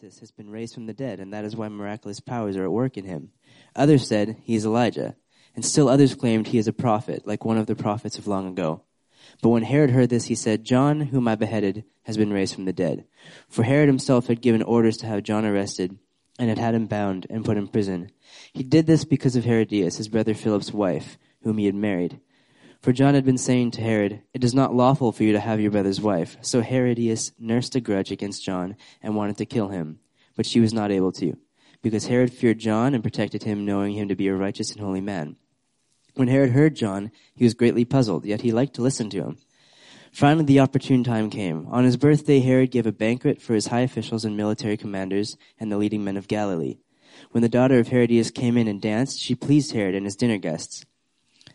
Baptist has been raised from the dead, and that is why miraculous powers are at work in him. Others said he is Elijah, and still others claimed he is a prophet, like one of the prophets of long ago. But when Herod heard this, he said, John, whom I beheaded, has been raised from the dead. For Herod himself had given orders to have John arrested, and had had him bound and put in prison. He did this because of Herodias, his brother Philip's wife, whom he had married. For John had been saying to Herod, It is not lawful for you to have your brother's wife. So Herodias nursed a grudge against John and wanted to kill him, but she was not able to, because Herod feared John and protected him, knowing him to be a righteous and holy man. When Herod heard John, he was greatly puzzled, yet he liked to listen to him. Finally, the opportune time came. On his birthday, Herod gave a banquet for his high officials and military commanders and the leading men of Galilee. When the daughter of Herodias came in and danced, she pleased Herod and his dinner guests.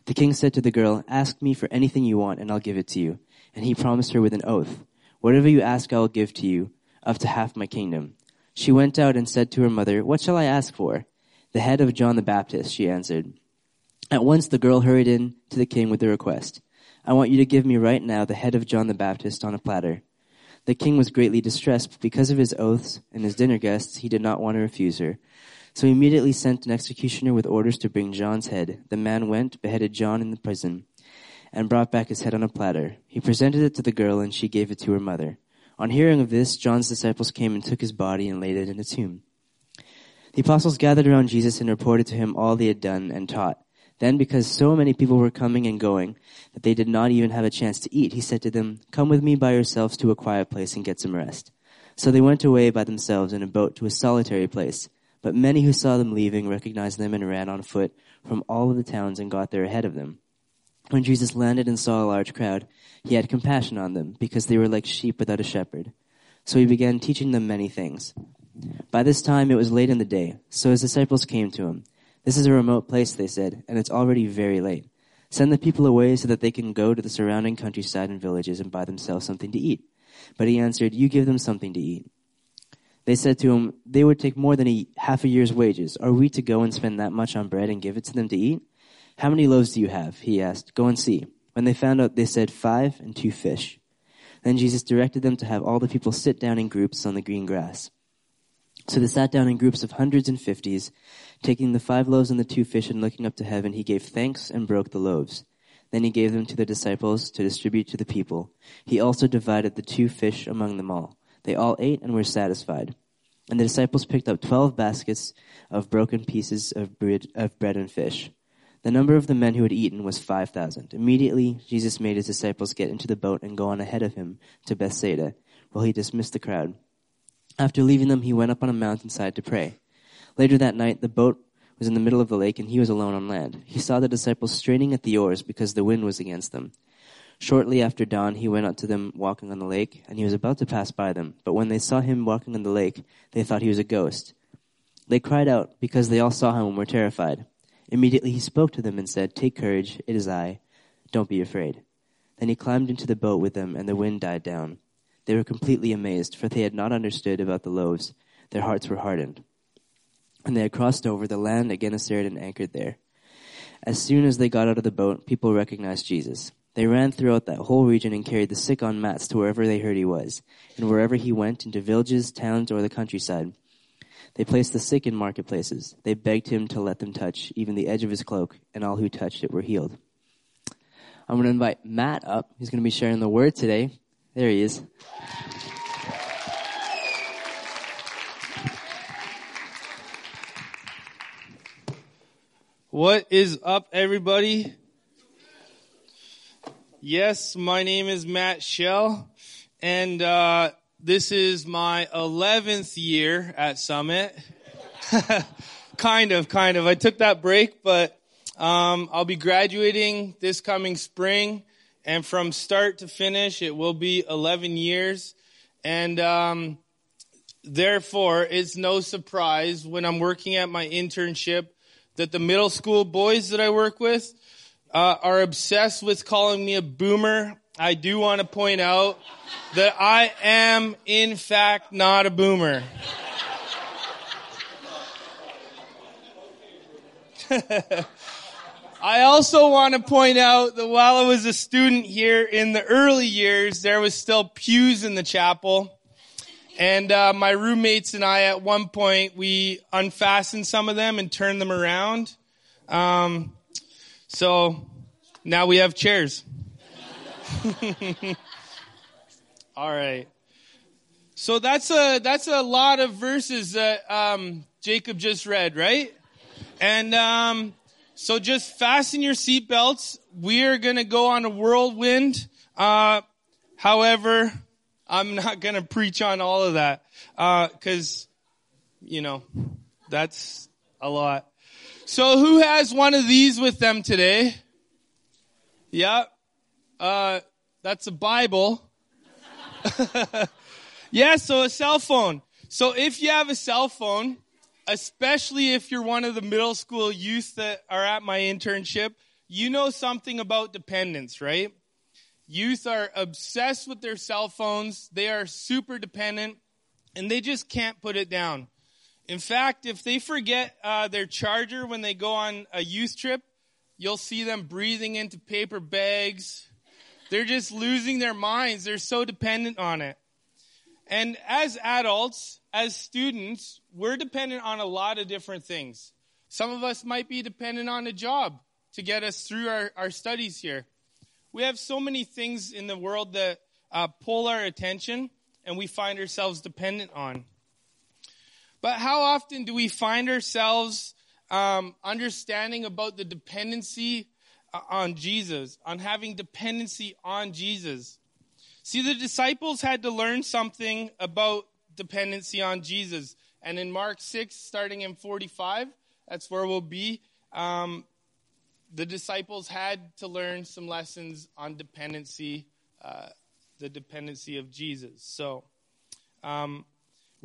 The king said to the girl, Ask me for anything you want, and I'll give it to you. And he promised her with an oath, Whatever you ask, I will give to you, up to half my kingdom. She went out and said to her mother, What shall I ask for? The head of John the Baptist, she answered. At once the girl hurried in to the king with the request, I want you to give me right now the head of John the Baptist on a platter. The king was greatly distressed, because of his oaths and his dinner guests, he did not want to refuse her. So he immediately sent an executioner with orders to bring John's head. The man went, beheaded John in the prison, and brought back his head on a platter. He presented it to the girl, and she gave it to her mother. On hearing of this, John's disciples came and took his body and laid it in a tomb. The apostles gathered around Jesus and reported to him all they had done and taught. Then, because so many people were coming and going that they did not even have a chance to eat, he said to them, Come with me by yourselves to a quiet place and get some rest. So they went away by themselves in a boat to a solitary place. But many who saw them leaving recognized them and ran on foot from all of the towns and got there ahead of them. When Jesus landed and saw a large crowd, he had compassion on them because they were like sheep without a shepherd. So he began teaching them many things. By this time it was late in the day, so his disciples came to him. This is a remote place, they said, and it's already very late. Send the people away so that they can go to the surrounding countryside and villages and buy themselves something to eat. But he answered, You give them something to eat. They said to him, They would take more than a half a year's wages. Are we to go and spend that much on bread and give it to them to eat? How many loaves do you have? He asked. Go and see. When they found out, they said, Five and two fish. Then Jesus directed them to have all the people sit down in groups on the green grass. So they sat down in groups of hundreds and fifties. Taking the five loaves and the two fish and looking up to heaven, he gave thanks and broke the loaves. Then he gave them to the disciples to distribute to the people. He also divided the two fish among them all. They all ate and were satisfied. And the disciples picked up twelve baskets of broken pieces of bread, of bread and fish. The number of the men who had eaten was five thousand. Immediately, Jesus made his disciples get into the boat and go on ahead of him to Bethsaida, while he dismissed the crowd. After leaving them, he went up on a mountainside to pray. Later that night, the boat was in the middle of the lake, and he was alone on land. He saw the disciples straining at the oars because the wind was against them. Shortly after dawn, he went out to them walking on the lake, and he was about to pass by them. But when they saw him walking on the lake, they thought he was a ghost. They cried out because they all saw him and were terrified. Immediately he spoke to them and said, Take courage, it is I. Don't be afraid. Then he climbed into the boat with them, and the wind died down. They were completely amazed, for they had not understood about the loaves. Their hearts were hardened. When they had crossed over, the land again assailed and anchored there. As soon as they got out of the boat, people recognized Jesus. They ran throughout that whole region and carried the sick on mats to wherever they heard he was, and wherever he went, into villages, towns, or the countryside. They placed the sick in marketplaces. They begged him to let them touch even the edge of his cloak, and all who touched it were healed. I'm going to invite Matt up. He's going to be sharing the word today. There he is. What is up, everybody? Yes, my name is Matt Schell, and uh, this is my 11th year at Summit. kind of, kind of. I took that break, but um, I'll be graduating this coming spring, and from start to finish, it will be 11 years. And um, therefore, it's no surprise when I'm working at my internship that the middle school boys that I work with uh, are obsessed with calling me a boomer, I do want to point out that I am, in fact, not a boomer. I also want to point out that while I was a student here in the early years, there was still pews in the chapel. And uh, my roommates and I, at one point, we unfastened some of them and turned them around. Um, so now we have chairs. All right. So that's a that's a lot of verses that um, Jacob just read, right? And um, so just fasten your seatbelts. We are going to go on a whirlwind. Uh, however, I'm not going to preach on all of that Uh because, uh, you know, that's a lot. So who has one of these with them today? Yeah. Uh, that's a Bible. yeah, so a cell phone. So if you have a cell phone, especially if you're one of the middle school youth that are at my internship, you know something about dependence, right? Youth are obsessed with their cell phones. They are super dependent and they just can't put it down. In fact, if they forget uh, their charger when they go on a youth trip, you'll see them breathing into paper bags. They're just losing their minds. They're so dependent on it. And as adults, as students, we're dependent on a lot of different things. Some of us might be dependent on a job to get us through our, our studies here. We have so many things in the world that uh, pull our attention and we find ourselves dependent on. But how often do we find ourselves um, understanding about the dependency uh, on Jesus, on having dependency on Jesus? See, the disciples had to learn something about dependency on Jesus. And in Mark 6, starting in 45, that's where we'll be. Um, the disciples had to learn some lessons on dependency, uh, the dependency of Jesus. So, um,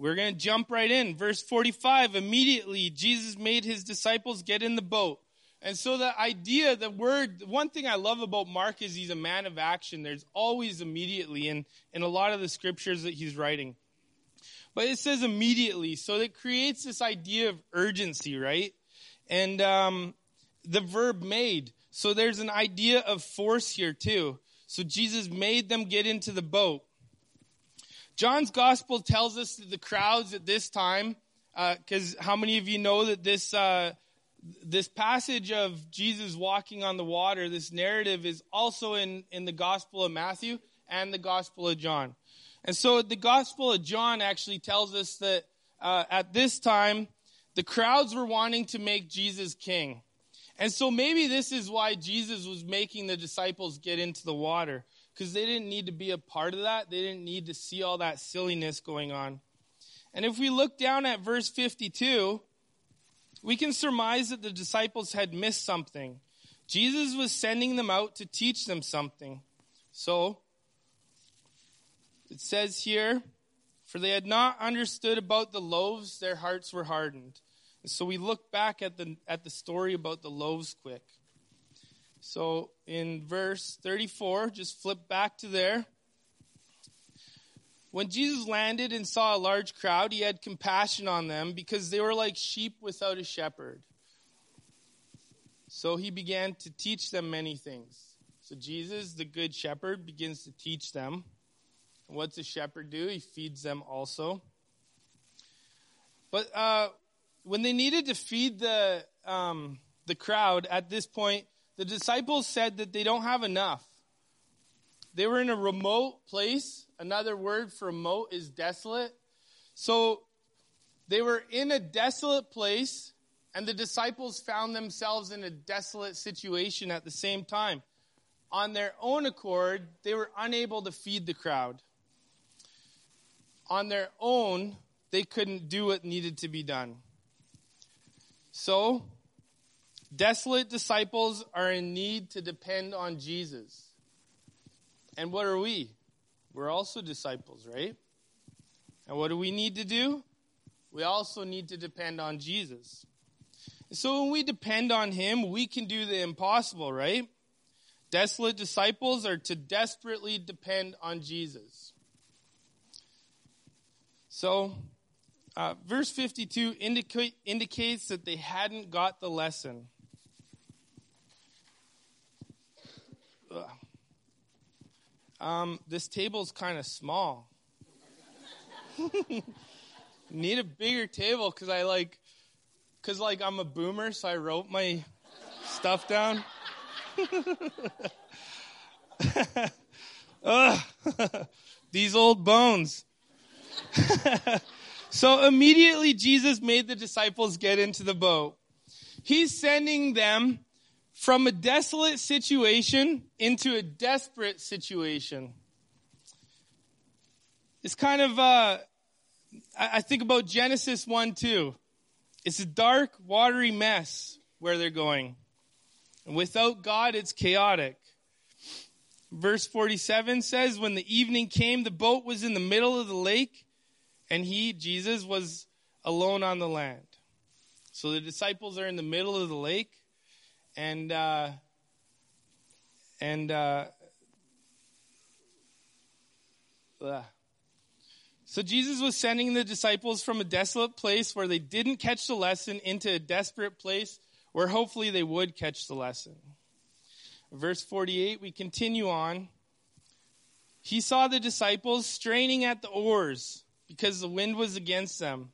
we're going to jump right in. Verse 45 immediately, Jesus made his disciples get in the boat and so the idea, the word, one thing I love about Mark is he's a man of action. There's always immediately in, in a lot of the scriptures that he's writing. But it says immediately, so it creates this idea of urgency, right? And um, the verb made. So there's an idea of force here too. So Jesus made them get into the boat. John's gospel tells us that the crowds at this time, because uh, how many of you know that this uh, this passage of Jesus walking on the water, this narrative is also in, in the Gospel of Matthew and the Gospel of John. And so the Gospel of John actually tells us that uh, at this time, the crowds were wanting to make Jesus king. And so maybe this is why Jesus was making the disciples get into the water, because they didn't need to be a part of that. They didn't need to see all that silliness going on. And if we look down at verse 52, we can surmise that the disciples had missed something. Jesus was sending them out to teach them something. So, it says here, for they had not understood about the loaves, their hearts were hardened. And so we look back at the, at the story about the loaves quick. So in verse 34, just flip back to there. When Jesus landed and saw a large crowd, he had compassion on them because they were like sheep without a shepherd. So he began to teach them many things. So Jesus, the good shepherd, begins to teach them. And what's a shepherd do? He feeds them also. But uh, when they needed to feed the um, the crowd at this point, the disciples said that they don't have enough. They were in a remote place. Another word for remote is desolate. So they were in a desolate place, and the disciples found themselves in a desolate situation at the same time. On their own accord, they were unable to feed the crowd. On their own, they couldn't do what needed to be done. So, desolate disciples are in need to depend on Jesus. And what are we? We're also disciples, right? And what do we need to do? We also need to depend on Jesus. So when we depend on Him, we can do the impossible, right? Desolate disciples are to desperately depend on Jesus. So, uh, verse 52 indica- indicates that they hadn't got the lesson. Um, this table's kind of small. Need a bigger table because I like, because like I'm a boomer, so I wrote my stuff down. Ugh. These old bones. so immediately Jesus made the disciples get into the boat. He's sending them from a desolate situation into a desperate situation. It's kind of, uh, I think about Genesis 1 2. It's a dark, watery mess where they're going. And without God, it's chaotic. Verse 47 says, When the evening came, the boat was in the middle of the lake, and he, Jesus, was alone on the land. So the disciples are in the middle of the lake, and, uh, and, uh. So Jesus was sending the disciples from a desolate place where they didn't catch the lesson into a desperate place where hopefully they would catch the lesson. Verse 48, we continue on. He saw the disciples straining at the oars because the wind was against them.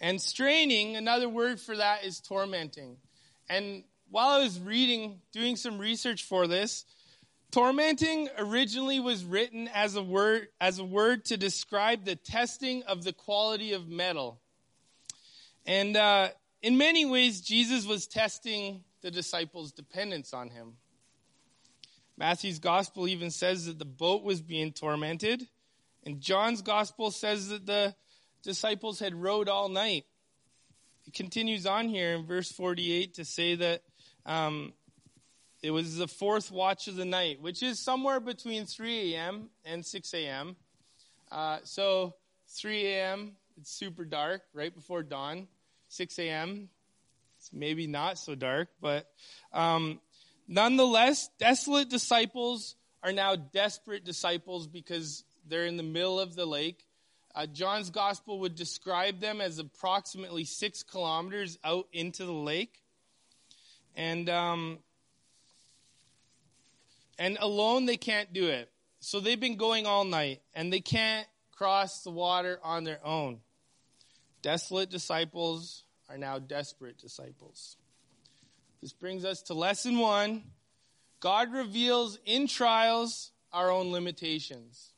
And straining, another word for that is tormenting. And while I was reading, doing some research for this, tormenting originally was written as a word as a word to describe the testing of the quality of metal. And uh, in many ways, Jesus was testing the disciples' dependence on him. Matthew's gospel even says that the boat was being tormented, and John's gospel says that the disciples had rowed all night. Continues on here in verse 48 to say that um, it was the fourth watch of the night, which is somewhere between 3 a.m. and 6 a.m. Uh, so 3 a.m., it's super dark, right before dawn. 6 a.m., it's maybe not so dark, but um, nonetheless, desolate disciples are now desperate disciples because they're in the middle of the lake. Uh, John's gospel would describe them as approximately six kilometers out into the lake. And, um, and alone they can't do it. So they've been going all night and they can't cross the water on their own. Desolate disciples are now desperate disciples. This brings us to lesson one God reveals in trials our own limitations.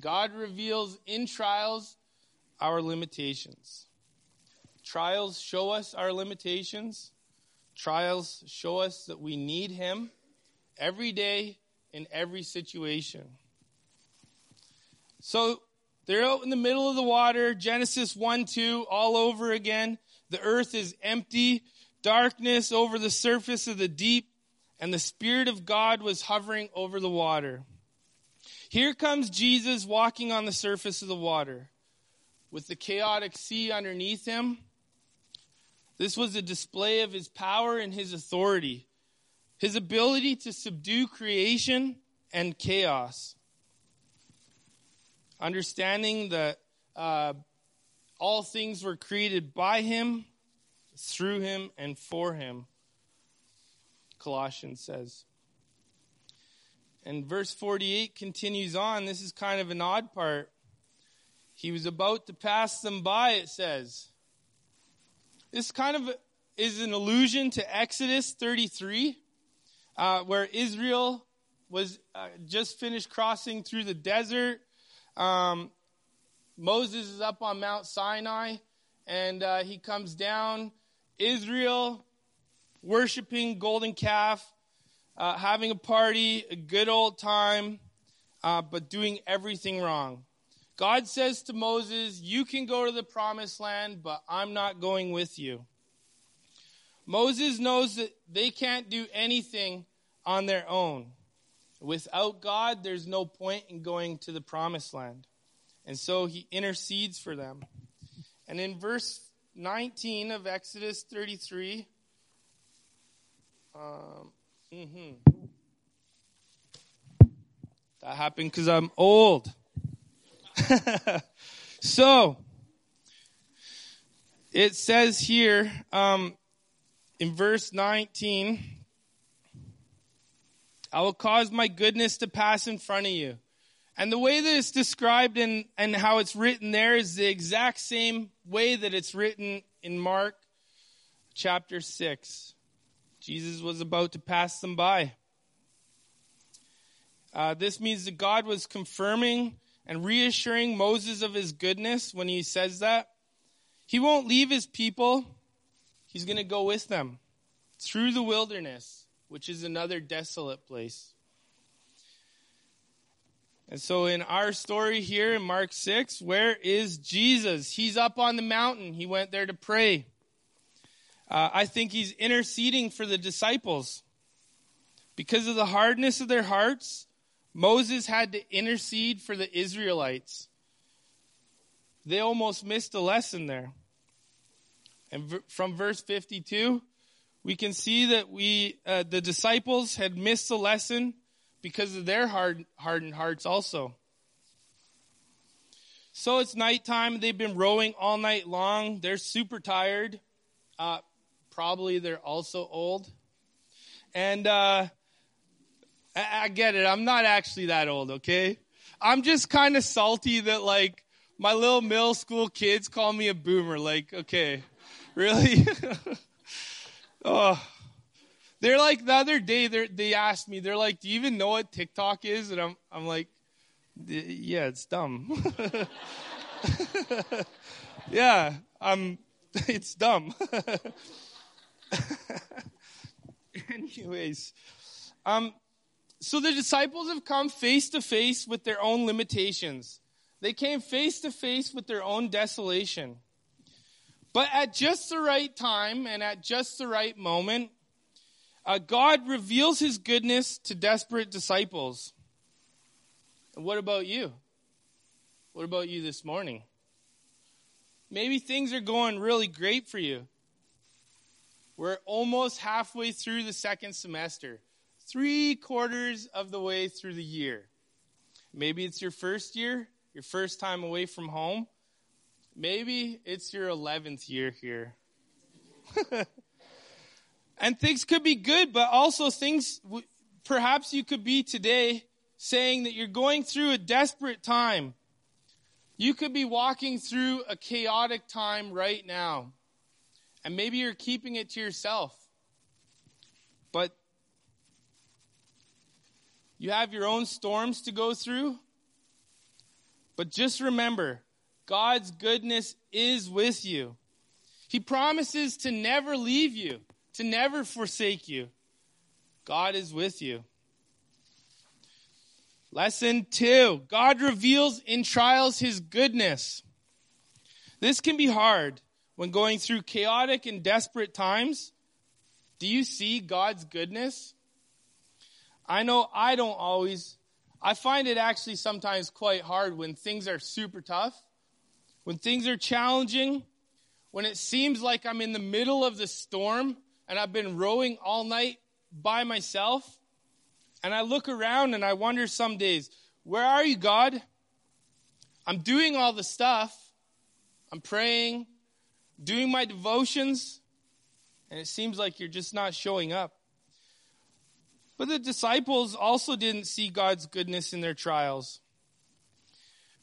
God reveals in trials our limitations. Trials show us our limitations. Trials show us that we need Him every day in every situation. So they're out in the middle of the water, Genesis 1 2, all over again. The earth is empty, darkness over the surface of the deep, and the Spirit of God was hovering over the water. Here comes Jesus walking on the surface of the water with the chaotic sea underneath him. This was a display of his power and his authority, his ability to subdue creation and chaos. Understanding that uh, all things were created by him, through him, and for him. Colossians says. And verse 48 continues on. This is kind of an odd part. He was about to pass them by, it says. This kind of is an allusion to Exodus 33, uh, where Israel was uh, just finished crossing through the desert. Um, Moses is up on Mount Sinai and uh, he comes down. Israel worshiping golden calf, uh, having a party, a good old time, uh, but doing everything wrong. God says to Moses, You can go to the promised land, but I'm not going with you. Moses knows that they can't do anything on their own. Without God, there's no point in going to the promised land. And so he intercedes for them. And in verse 19 of Exodus 33, um, mm-hmm. that happened because I'm old. so, it says here um, in verse 19, I will cause my goodness to pass in front of you And the way that it's described and, and how it's written there is the exact same way that it's written in Mark chapter 6. Jesus was about to pass them by. Uh, this means that God was confirming and reassuring Moses of his goodness when he says that. He won't leave his people, he's going to go with them through the wilderness, which is another desolate place. And so in our story here in Mark 6, where is Jesus? He's up on the mountain. He went there to pray. Uh, I think he's interceding for the disciples. Because of the hardness of their hearts, Moses had to intercede for the Israelites. They almost missed a lesson there. And from verse 52, we can see that we, uh, the disciples had missed a lesson because of their hard, hardened hearts also. So it's nighttime. They've been rowing all night long. They're super tired. Uh, probably they're also old. And uh, I, I get it. I'm not actually that old, okay? I'm just kind of salty that, like, my little middle school kids call me a boomer. Like, okay, really? oh. They're like the other day. They asked me. They're like, "Do you even know what TikTok is?" And I'm, I'm like, "Yeah, it's dumb." yeah, I'm. It's dumb. Anyways, um, so the disciples have come face to face with their own limitations. They came face to face with their own desolation. But at just the right time and at just the right moment, uh, God reveals his goodness to desperate disciples. And what about you? What about you this morning? Maybe things are going really great for you. We're almost halfway through the second semester, three quarters of the way through the year. Maybe it's your first year, your first time away from home. Maybe it's your 11th year here. And things could be good, but also things, perhaps you could be today saying that you're going through a desperate time. You could be walking through a chaotic time right now. And maybe you're keeping it to yourself. But you have your own storms to go through. But just remember, God's goodness is with you. He promises to never leave you to never forsake you. God is with you. Lesson two God reveals in trials his goodness. This can be hard when going through chaotic and desperate times. Do you see God's goodness? I know I don't always. I find it actually sometimes quite hard when things are super tough, when things are challenging, when it seems like I'm in the middle of the storm and I've been rowing all night by myself. And I look around and I wonder some days, where are you, God? I'm doing all the stuff. I'm praying, doing my devotions, and it seems like you're just not showing up. But the disciples also didn't see God's goodness in their trials.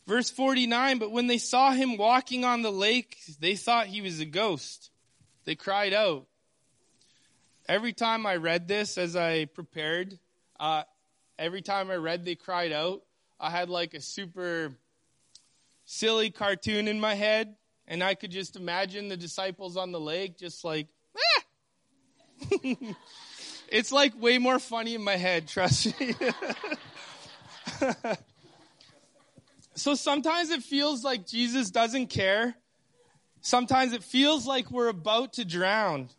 Verse 49 But when they saw him walking on the lake, they thought he was a ghost. They cried out every time I read this as I prepared, uh, every time I read they cried out, I had like a super silly cartoon in my head, and I could just imagine the disciples on the lake just like, ah! it's like way more funny in my head, trust me. so sometimes it feels like Jesus doesn't care. Sometimes it feels like we're about to drown.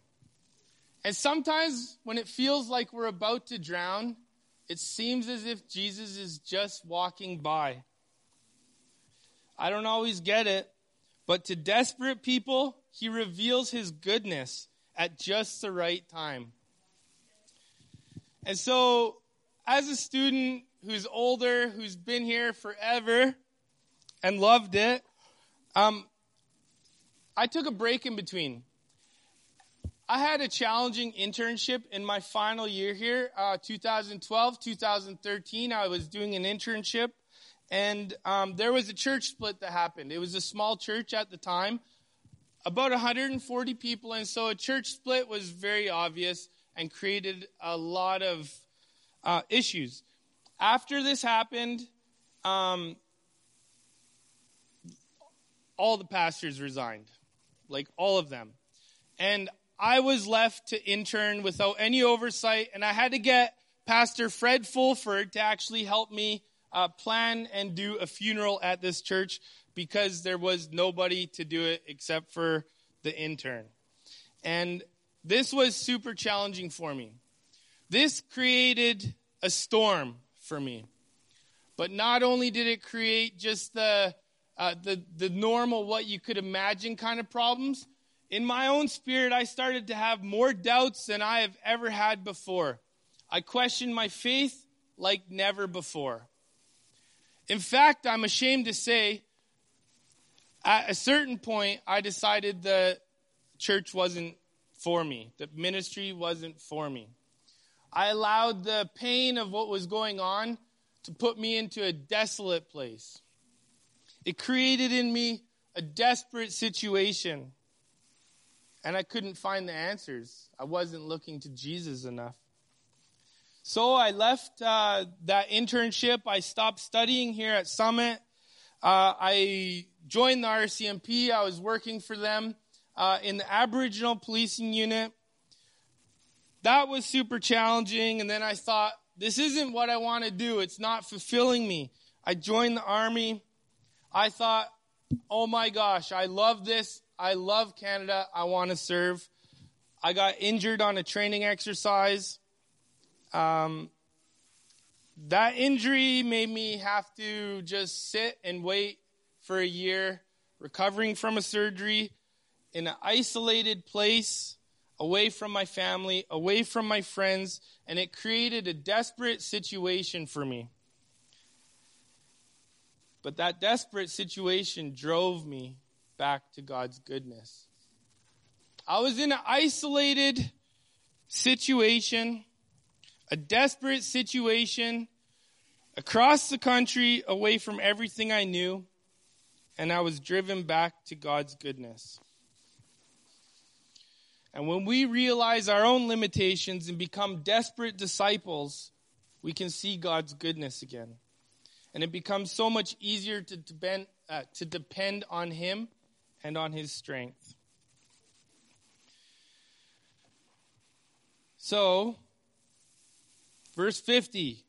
And sometimes when it feels like we're about to drown, it seems as if Jesus is just walking by. I don't always get it, but to desperate people, he reveals his goodness at just the right time. And so, as a student who's older, who's been here forever and loved it, um, I took a break in between. I had a challenging internship in my final year here, uh, 2012, 2013. I was doing an internship, And um, there was a church split that happened. It was a small church at the time, about 140 people. And so a church split was very obvious and created a lot of uh, issues. After this happened, um, all the pastors resigned, like all of them. And I was left to intern without any oversight, and I had to get Pastor Fred Fulford to actually help me uh, plan and do a funeral at this church because there was nobody to do it except for the intern. And this was super challenging for me. This created a storm for me. But not only did it create just the, uh, the, the normal, what you could imagine kind of problems, in my own spirit, I started to have more doubts than I have ever had before. I questioned my faith like never before. In fact, I'm ashamed to say, at a certain point, I decided the church wasn't for me, the ministry wasn't for me. I allowed the pain of what was going on to put me into a desolate place. It created in me a desperate situation and I couldn't find the answers. I wasn't looking to Jesus enough. So I left uh, that internship. I stopped studying here at Summit. Uh, I joined the RCMP. I was working for them uh, in the Aboriginal policing unit. That was super challenging. And then I thought, this isn't what I want to do. It's not fulfilling me. I joined the army. I thought, oh my gosh, I love this. I love Canada. I want to serve. I got injured on a training exercise. Um, that injury made me have to just sit and wait for a year, recovering from a surgery in an isolated place, away from my family, away from my friends, and it created a desperate situation for me. But that desperate situation drove me back to God's goodness. I was in an isolated situation, a desperate situation, across the country, away from everything I knew, and I was driven back to God's goodness. And when we realize our own limitations and become desperate disciples, we can see God's goodness again. And it becomes so much easier to depend, uh, to depend on Him and on his strength. So, verse 50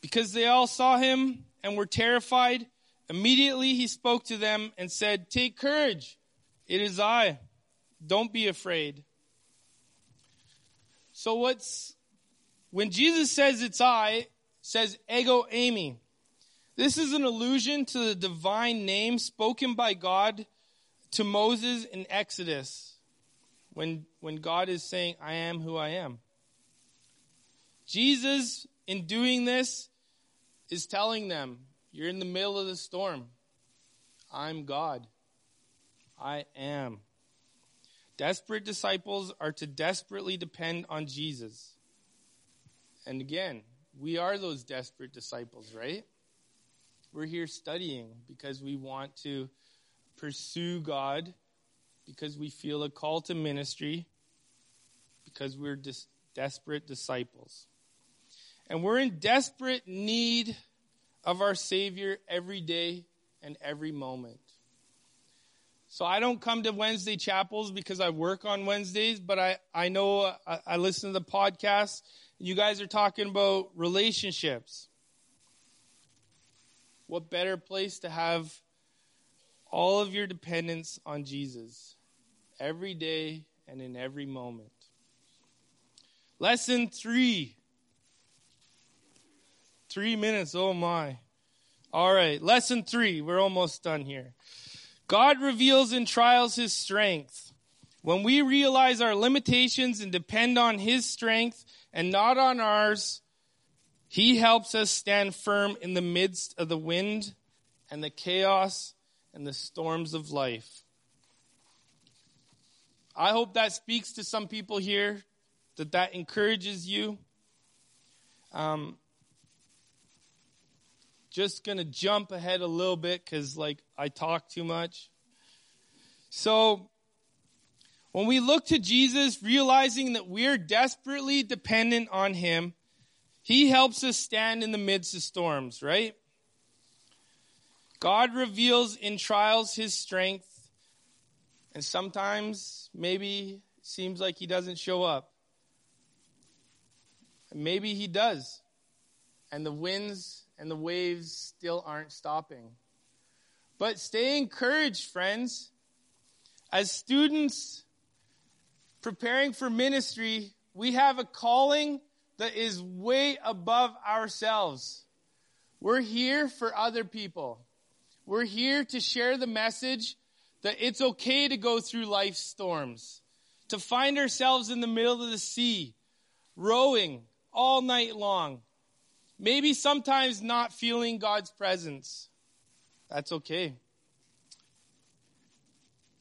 because they all saw him and were terrified, immediately he spoke to them and said, Take courage, it is I. Don't be afraid. So, what's when Jesus says it's I, says ego eimi. This is an allusion to the divine name spoken by God to Moses in Exodus when, when God is saying, I am who I am. Jesus, in doing this, is telling them, You're in the middle of the storm. I'm God. I am. Desperate disciples are to desperately depend on Jesus. And again, we are those desperate disciples, right? We're here studying because we want to pursue God because we feel a call to ministry, because we're dis- desperate disciples. And we're in desperate need of our Savior every day and every moment. So I don't come to Wednesday chapels because I work on Wednesdays, but I, I know I, I listen to the podcast. You guys are talking about relationships. What better place to have all of your dependence on Jesus every day and in every moment. Lesson three. Three minutes, oh my. All right, lesson three. We're almost done here. God reveals in trials his strength. When we realize our limitations and depend on his strength and not on ours, he helps us stand firm in the midst of the wind and the chaos and the storms of life. I hope that speaks to some people here, that that encourages you. Um, just going to jump ahead a little bit because, like, I talk too much. So, when we look to Jesus, realizing that we're desperately dependent on Him, He helps us stand in the midst of storms, right? God reveals in trials His strength, and sometimes maybe seems like He doesn't show up. Maybe He does, and the winds and the waves still aren't stopping. But stay encouraged, friends. As students preparing for ministry, we have a calling that is way above ourselves. We're here for other people. We're here to share the message that it's okay to go through life's storms, to find ourselves in the middle of the sea, rowing all night long, Maybe sometimes not feeling God's presence. That's okay.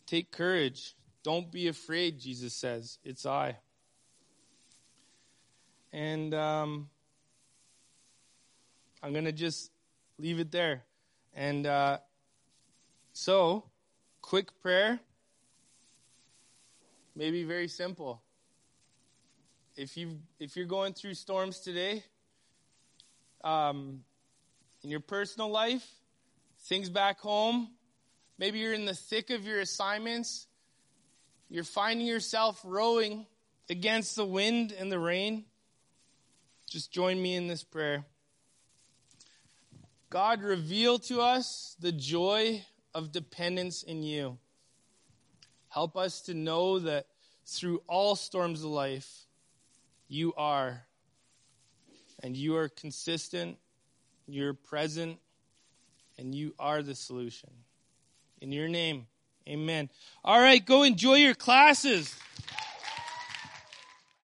Take courage. Don't be afraid, Jesus says. It's I. And um, I'm going to just leave it there. And uh, so, quick prayer. Maybe very simple. If you if you're going through storms today, um, in your personal life, things back home. Maybe you're in the thick of your assignments. You're finding yourself rowing against the wind and the rain. Just join me in this prayer. God, reveal to us the joy of dependence in you. Help us to know that through all storms of life, you are and you are consistent, you're present, and you are the solution. In your name, amen. All right, go enjoy your classes.